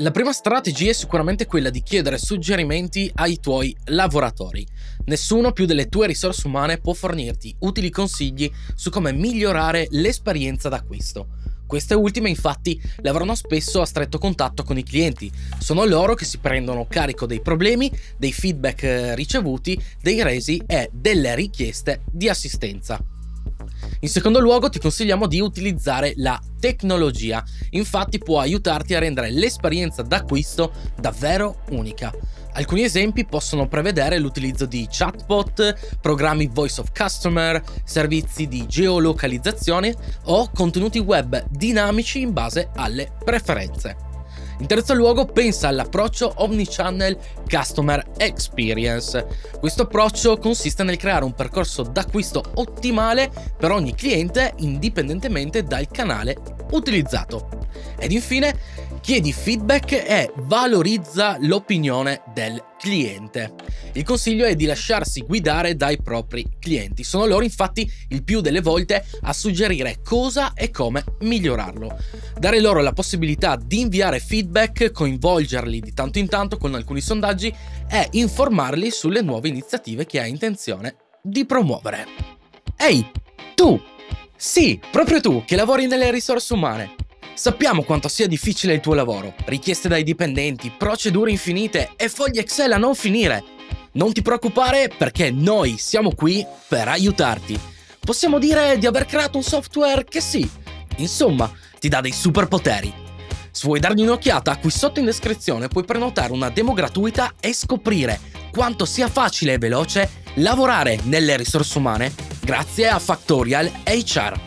La prima strategia è sicuramente quella di chiedere suggerimenti ai tuoi lavoratori. Nessuno più delle tue risorse umane può fornirti utili consigli su come migliorare l'esperienza d'acquisto. Queste ultime infatti lavorano spesso a stretto contatto con i clienti, sono loro che si prendono carico dei problemi, dei feedback eh, ricevuti, dei resi e delle richieste di assistenza. In secondo luogo ti consigliamo di utilizzare la tecnologia, infatti può aiutarti a rendere l'esperienza d'acquisto davvero unica. Alcuni esempi possono prevedere l'utilizzo di chatbot, programmi voice of customer, servizi di geolocalizzazione o contenuti web dinamici in base alle preferenze. In terzo luogo pensa all'approccio Omnichannel Customer Experience. Questo approccio consiste nel creare un percorso d'acquisto ottimale per ogni cliente indipendentemente dal canale utilizzato. Ed infine chiedi feedback e valorizza l'opinione del cliente. Il consiglio è di lasciarsi guidare dai propri clienti. Sono loro infatti il più delle volte a suggerire cosa e come migliorarlo. Dare loro la possibilità di inviare feedback, coinvolgerli di tanto in tanto con alcuni sondaggi e informarli sulle nuove iniziative che hai intenzione di promuovere. Ehi, tu! Sì, proprio tu che lavori nelle risorse umane. Sappiamo quanto sia difficile il tuo lavoro, richieste dai dipendenti, procedure infinite e fogli Excel a non finire. Non ti preoccupare perché noi siamo qui per aiutarti. Possiamo dire di aver creato un software che sì, insomma, ti dà dei superpoteri. Se vuoi dargli un'occhiata, qui sotto in descrizione puoi prenotare una demo gratuita e scoprire quanto sia facile e veloce lavorare nelle risorse umane grazie a Factorial HR.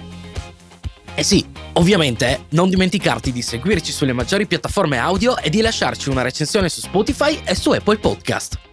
Eh sì, ovviamente non dimenticarti di seguirci sulle maggiori piattaforme audio e di lasciarci una recensione su Spotify e su Apple Podcast.